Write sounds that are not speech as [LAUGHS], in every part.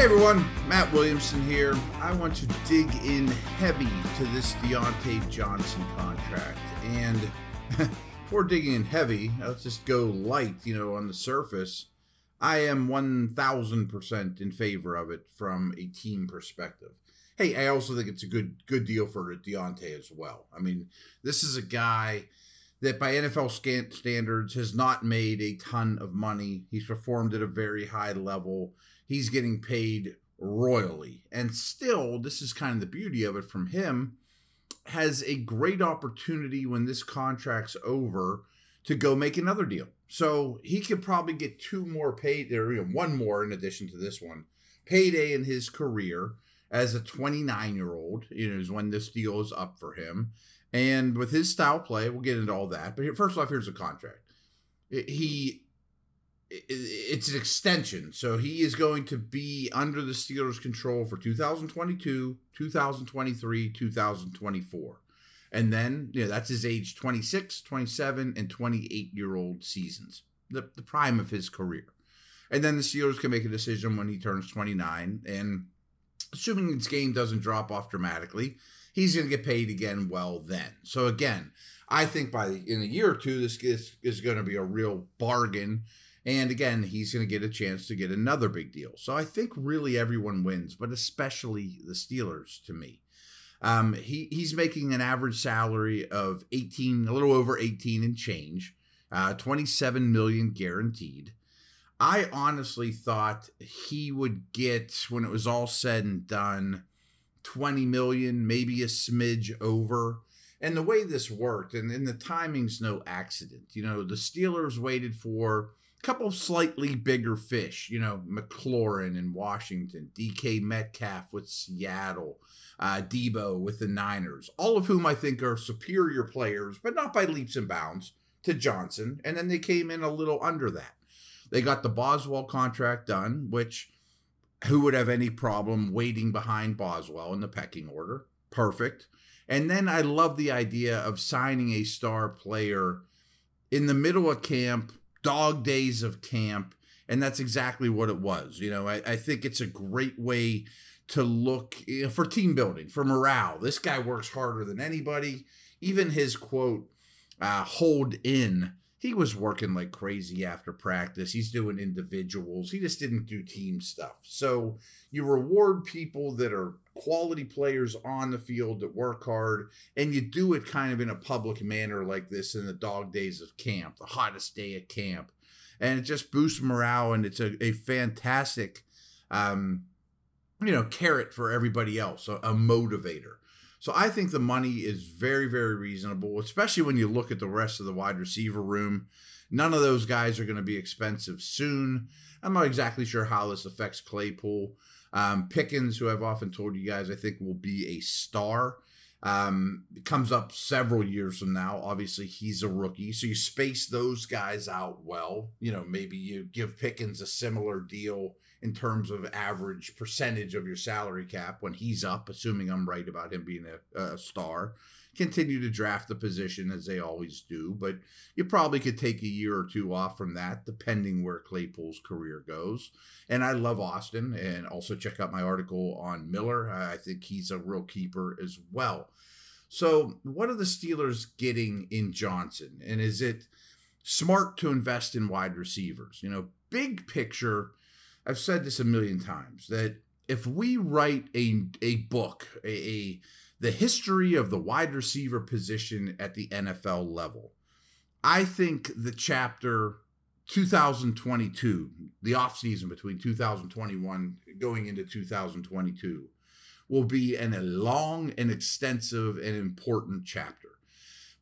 Hey everyone, Matt Williamson here. I want to dig in heavy to this Diontae Johnson contract. And [LAUGHS] before digging in heavy, let's just go light, you know, on the surface. I am 1000% in favor of it from a team perspective. Hey, I also think it's a good good deal for Diontae as well. I mean, this is a guy that by NFL standards has not made a ton of money. He's performed at a very high level he's getting paid royally. And still, this is kind of the beauty of it from him, has a great opportunity when this contract's over to go make another deal. So he could probably get two more paid, or you know, one more in addition to this one, payday in his career as a 29 year old. You know, is when this deal is up for him. And with his style play, we'll get into all that. But first off, here's the contract. He it's an extension. So he is going to be under the Steelers' control for 2022, 2023, 2024. And then, yeah, that's his age 26, 27, and 28 year old seasons, the, the prime of his career. And then the Steelers can make a decision when he turns 29. And assuming his game doesn't drop off dramatically, he's going to get paid again well then. So again, I think by in a year or two, this is, is going to be a real bargain and again, he's going to get a chance to get another big deal. So I think really everyone wins, but especially the Steelers to me. Um, he he's making an average salary of 18, a little over 18 and change, uh, 27 million guaranteed. I honestly thought he would get when it was all said and done 20 million, maybe a smidge over. And the way this worked, and, and the timing's no accident. You know, the Steelers waited for couple of slightly bigger fish, you know, McLaurin in Washington, DK Metcalf with Seattle, uh, Deebo with the Niners, all of whom I think are superior players, but not by leaps and bounds to Johnson. And then they came in a little under that. They got the Boswell contract done, which who would have any problem waiting behind Boswell in the pecking order? Perfect. And then I love the idea of signing a star player in the middle of camp dog days of camp. And that's exactly what it was. You know, I, I think it's a great way to look you know, for team building, for morale. This guy works harder than anybody. Even his quote, uh, hold in, he was working like crazy after practice. He's doing individuals. He just didn't do team stuff. So you reward people that are quality players on the field that work hard, and you do it kind of in a public manner like this in the dog days of camp, the hottest day of camp. And it just boosts morale, and it's a, a fantastic, um, you know, carrot for everybody else, a, a motivator. So I think the money is very, very reasonable, especially when you look at the rest of the wide receiver room. None of those guys are going to be expensive soon. I'm not exactly sure how this affects Claypool. Um, Pickens, who I've often told you guys, I think will be a star. Um, comes up several years from now. Obviously, he's a rookie, so you space those guys out well. You know, maybe you give Pickens a similar deal in terms of average percentage of your salary cap when he's up, assuming I'm right about him being a, a star. continue to draft the position as they always do, but you probably could take a year or two off from that, depending where Claypool's career goes. And I love Austin, and also check out my article on Miller. I think he's a real keeper as well. So, what are the Steelers getting in Johnson? And is it smart to invest in wide receivers? You know, big picture, I've said this a million times that if we write a, a book, a, a the history of the wide receiver position at the NFL level, I think the chapter 2022, the offseason between 2021 going into 2022, will be an, a long and extensive and important chapter.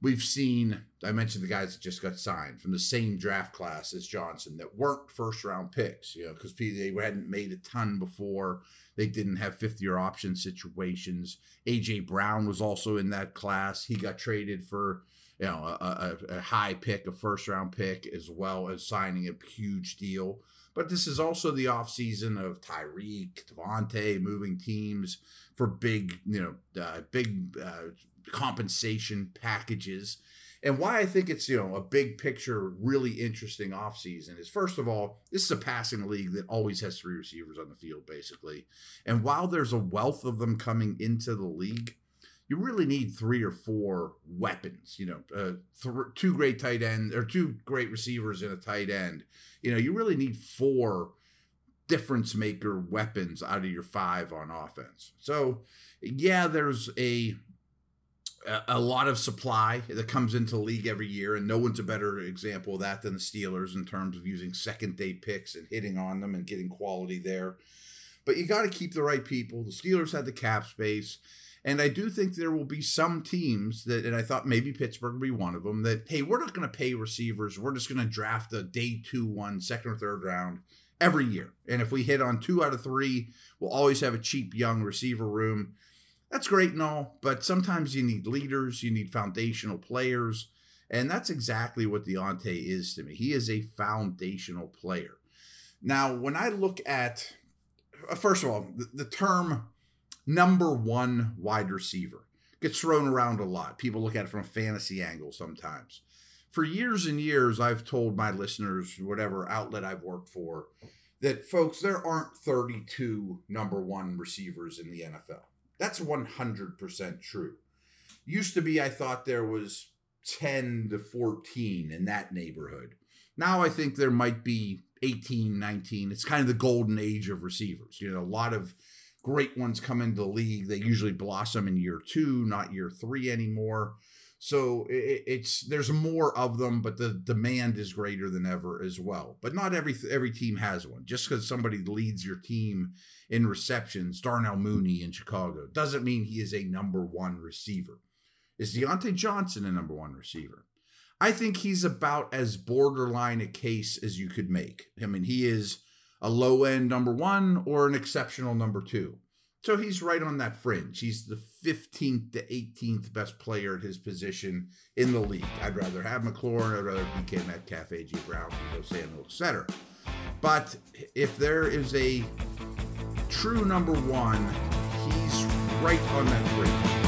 We've seen, I mentioned the guys that just got signed from the same draft class as Johnson that weren't first round picks, you know, because they hadn't made a ton before. They didn't have fifth year option situations. AJ Brown was also in that class. He got traded for, you know, a, a, a high pick, a first round pick, as well as signing a huge deal. But this is also the offseason of Tyreek, Davante moving teams for big, you know, uh, big uh, compensation packages. And why I think it's, you know, a big picture, really interesting offseason is first of all, this is a passing league that always has three receivers on the field, basically. And while there's a wealth of them coming into the league, you really need three or four weapons. You know, uh, th- two great tight end or two great receivers and a tight end. You know, you really need four difference maker weapons out of your five on offense. So, yeah, there's a a lot of supply that comes into league every year, and no one's a better example of that than the Steelers in terms of using second day picks and hitting on them and getting quality there. But you got to keep the right people. The Steelers had the cap space. And I do think there will be some teams that, and I thought maybe Pittsburgh would be one of them, that, hey, we're not going to pay receivers. We're just going to draft a day two, one, second or third round every year. And if we hit on two out of three, we'll always have a cheap young receiver room. That's great and all, but sometimes you need leaders, you need foundational players. And that's exactly what Diontae is to me. He is a foundational player. Now, when I look at, uh, first of all, the, the term number one wide receiver. Gets thrown around a lot. People look at it from a fantasy angle sometimes. For years and years, I've told my listeners, whatever outlet I've worked for, that folks, there aren't 32 number one receivers in the NFL. That's 100% true. Used to be, I thought there was 10 to 14 in that neighborhood. Now I think there might be 18, 19. It's kind of the golden age of receivers. You know, a lot of great ones come into the league. They usually blossom in year two, not year three anymore. So it, it's there's more of them, but the demand is greater than ever as well. But not every every team has one. Just because somebody leads your team in receptions, Darnell Mooney in Chicago, doesn't mean he is a number one receiver. Is Diontae Johnson a number one receiver? I think he's about as borderline a case as you could make. I mean, he is a low end number one or an exceptional number two. So he's right on that fringe. He's the 15th to 18th best player at his position in the league. I'd rather have McLaurin, I'd rather DK Metcalf, AJ Brown, Deebo Samuel, etc. But if there is a true number one, he's right on that fringe.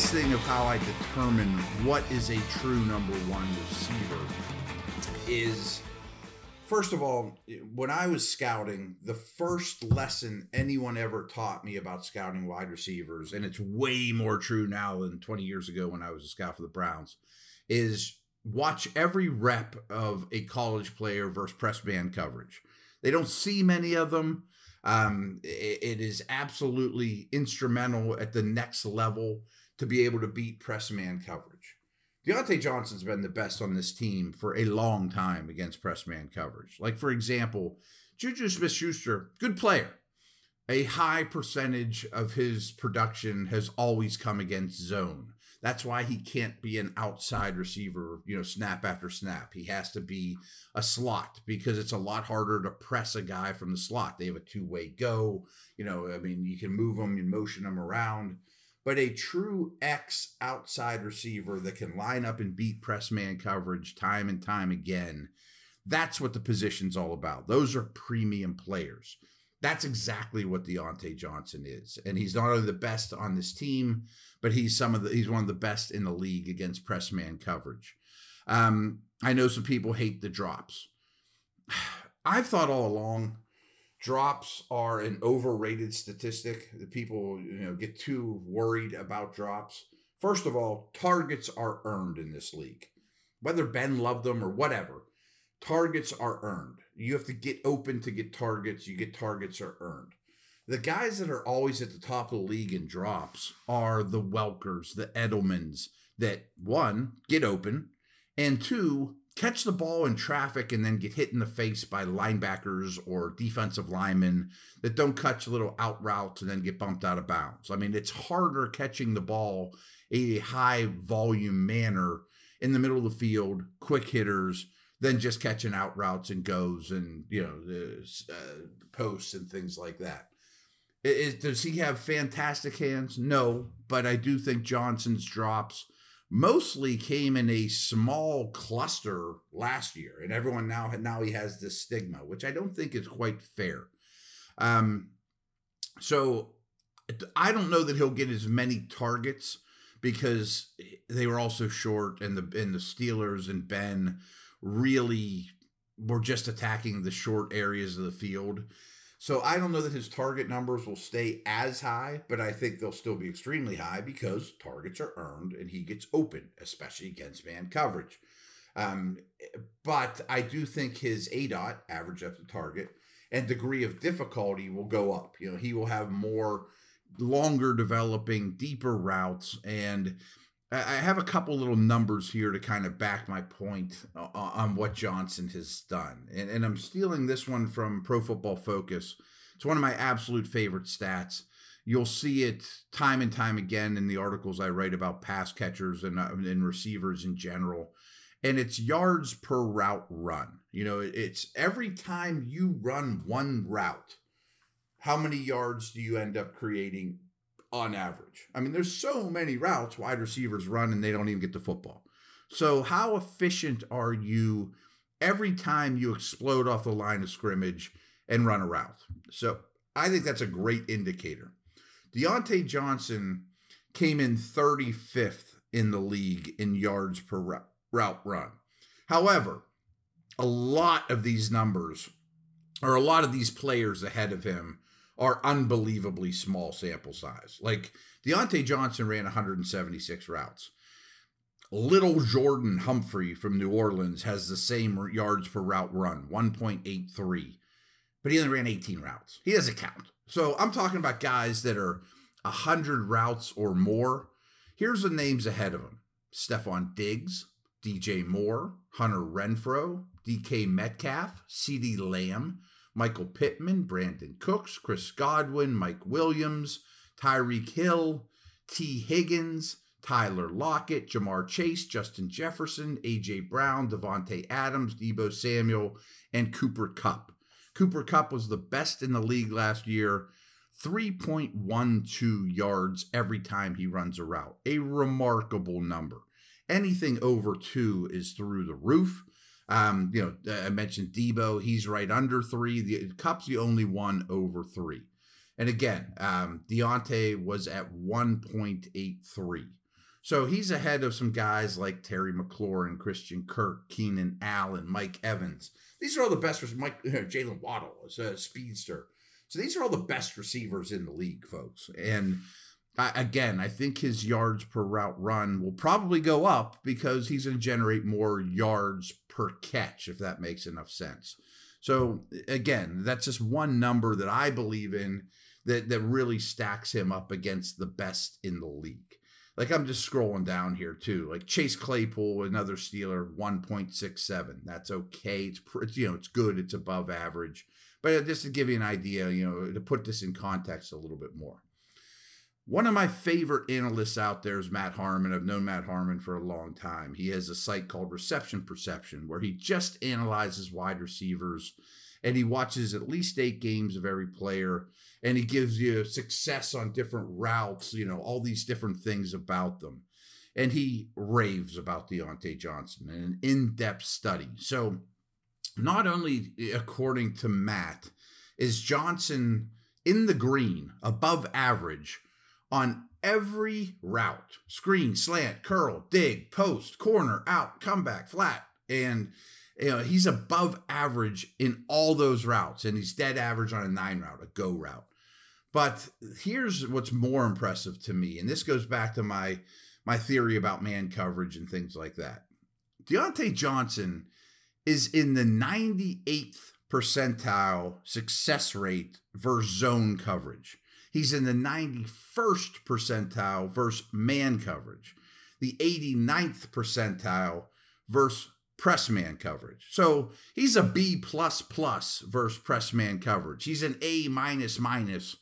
biggest thing of how I determine what is a true number one receiver is first of all, when I was scouting, the first lesson anyone ever taught me about scouting wide receivers, and it's way more true now than 20 years ago when I was a scout for the Browns, is watch every rep of a college player versus press man coverage. They don't see many of them. Um, it, it is absolutely instrumental at the next level to be able to beat press man coverage. Diontae Johnson's been the best on this team for a long time against press man coverage. Like, for example, Juju Smith Schuster, good player. A high percentage of his production has always come against zone. That's why he can't be an outside receiver, you know, snap after snap. He has to be a slot because it's a lot harder to press a guy from the slot. They have a two way go. You know, I mean, you can move them and motion them around. But a true X outside receiver that can line up and beat press man coverage time and time again, that's what the position's all about. Those are premium players. That's exactly what Diontae Johnson is. And he's not only the best on this team, but he's some of the he's one of the best in the league against press man coverage. Um, I know some people hate the drops. [SIGHS] I've thought all along drops are an overrated statistic. The people, you know, get too worried about drops. First of all, targets are earned in this league. Whether Ben loved them or whatever, targets are earned. You have to get open to get targets. You get targets are earned. The guys that are always at the top of the league in drops are the Welkers, the Edelmans, that one, get open, and two, catch the ball in traffic and then get hit in the face by linebackers or defensive linemen that don't catch little out routes and then get bumped out of bounds. I mean, it's harder catching the ball a high volume manner in the middle of the field, quick hitters than just catching out routes and goes and you know the uh, posts and things like that. Is, does he have fantastic hands? No, but I do think Johnson's drops mostly came in a small cluster last year, and everyone now now he has this stigma, which I don't think is quite fair. Um, so I don't know that he'll get as many targets because they were also short, and the and the Steelers and Ben really were just attacking the short areas of the field. So I don't know that his target numbers will stay as high, but I think they'll still be extremely high because targets are earned and he gets open, especially against man coverage. Um, but I do think his ADOT, average depth of target, and degree of difficulty will go up. You know, he will have more longer developing, deeper routes, and I have a couple little numbers here to kind of back my point on what Johnson has done. And, and I'm stealing this one from Pro Football Focus. It's one of my absolute favorite stats. You'll see it time and time again in the articles I write about pass catchers and, uh, and receivers in general. And it's yards per route run. You know, it's every time you run one route, how many yards do you end up creating on average. I mean, there's so many routes wide receivers run and they don't even get the football. So, how efficient are you every time you explode off the line of scrimmage and run a route? So, I think that's a great indicator. Diontae Johnson came in 35th in the league in yards per route run. However, a lot of these numbers, or a lot of these players ahead of him, are unbelievably small sample size. Like Diontae Johnson ran 176 routes. Little Jordan Humphrey from New Orleans has the same yards per route run, 1.83, but he only ran 18 routes. He doesn't count. So I'm talking about guys that are 100 routes or more. Here's the names ahead of him Stefon Diggs, DJ Moore, Hunter Renfrow, DK Metcalf, CeeDee Lamb, Michael Pittman, Brandin Cooks, Chris Godwin, Mike Williams, Tyreek Hill, Tee Higgins, Tyler Lockett, Ja'Marr Chase, Justin Jefferson, A.J. Brown, Davante Adams, Deebo Samuel, and Cooper Kupp. Cooper Kupp was the best in the league last year, 3.12 yards every time he runs a route. A remarkable number. Anything over two is through the roof. Um, you know, I mentioned Deebo; he's right under three. The Kupp's the only one over three. And again, um, Diontae was at 1.83. So he's ahead of some guys like Terry McLaurin, Christian Kirk, Keenan Allen, Mike Evans. These are all the best. Mike [LAUGHS] Jaylen Waddle is a speedster. So these are all the best receivers in the league, folks. And I, again, I think his yards per route run will probably go up because he's going to generate more yards per catch, if that makes enough sense. So again, that's just one number that I believe in that that really stacks him up against the best in the league. Like I'm just scrolling down here too. Like Chase Claypool, another Steeler, 1.67. That's okay. It's you know it's good. It's above average. But uh, just to give you an idea, you know, to put this in context a little bit more. One of my favorite analysts out there is Matt Harmon. I've known Matt Harmon for a long time. He has a site called Reception Perception where he just analyzes wide receivers and he watches at least eight games of every player and he gives you success on different routes, you know, all these different things about them. And he raves about Diontae Johnson in an in depth study. So, not only according to Matt, is Johnson in the green, above average on every route screen, slant, curl, dig, post, corner, out, comeback, flat. And you know, he's above average in all those routes, and he's dead average on a nine route, a go route. But here's what's more impressive to me, and this goes back to my my theory about man coverage and things like that. Diontae Johnson is in the 98th percentile success rate versus zone coverage. He's in the 91st percentile versus man coverage, the 89th percentile versus press man coverage. So he's a B plus plus versus press man coverage. He's an A minus minus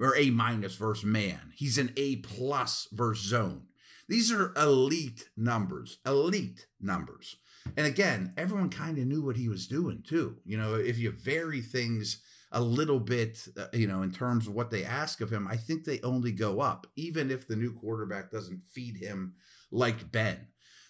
or A minus versus man. He's an A plus versus zone. These are elite numbers, elite numbers. And again, everyone kind of knew what he was doing too. You know, if you vary things a little bit, uh, you know, in terms of what they ask of him, I think they only go up, even if the new quarterback doesn't feed him like Ben.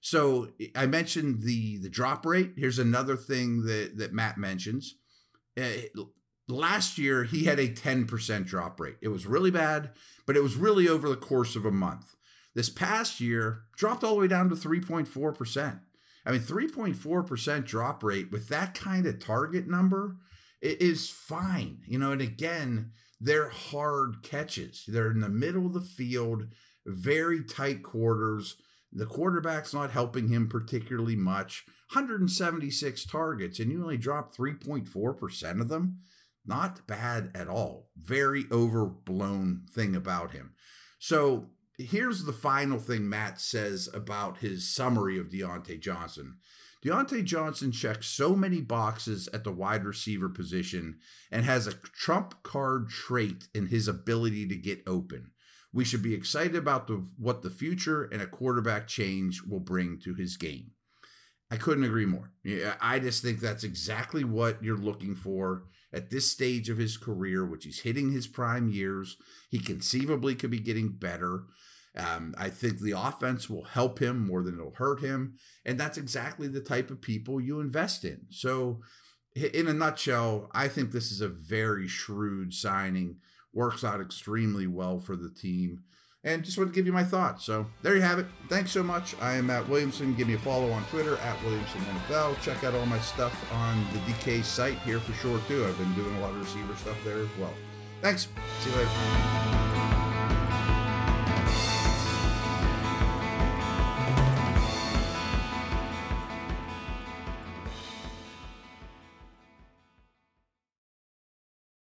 So I mentioned the the drop rate. Here's another thing that that Matt mentions. Uh, last year he had a 10% drop rate. It was really bad, but it was really over the course of a month. This past year dropped all the way down to 3.4%. I mean, 3.4% drop rate with that kind of target number is fine. You know, and again, they're hard catches. They're in the middle of the field, very tight quarters. The quarterback's not helping him particularly much. 176 targets, and you only drop 3.4% of them. Not bad at all. Very overblown thing about him. So here's the final thing Matt says about his summary of Diontae Johnson. Diontae Johnson checks so many boxes at the wide receiver position and has a trump card trait in his ability to get open. We should be excited about the, what the future and a quarterback change will bring to his game. I couldn't agree more. I just think that's exactly what you're looking for at this stage of his career, which he's hitting his prime years. He conceivably could be getting better. Um, I think the offense will help him more than it'll hurt him. And that's exactly the type of people you invest in. So, in a nutshell, I think this is a very shrewd signing. Works out extremely well for the team. And just want to give you my thoughts. So there you have it. Thanks so much. I am Matt Williamson. Give me a follow on Twitter at Williamson NFL. Check out all my stuff on the DK site here for sure too. I've been doing a lot of receiver stuff there as well. Thanks. See you later.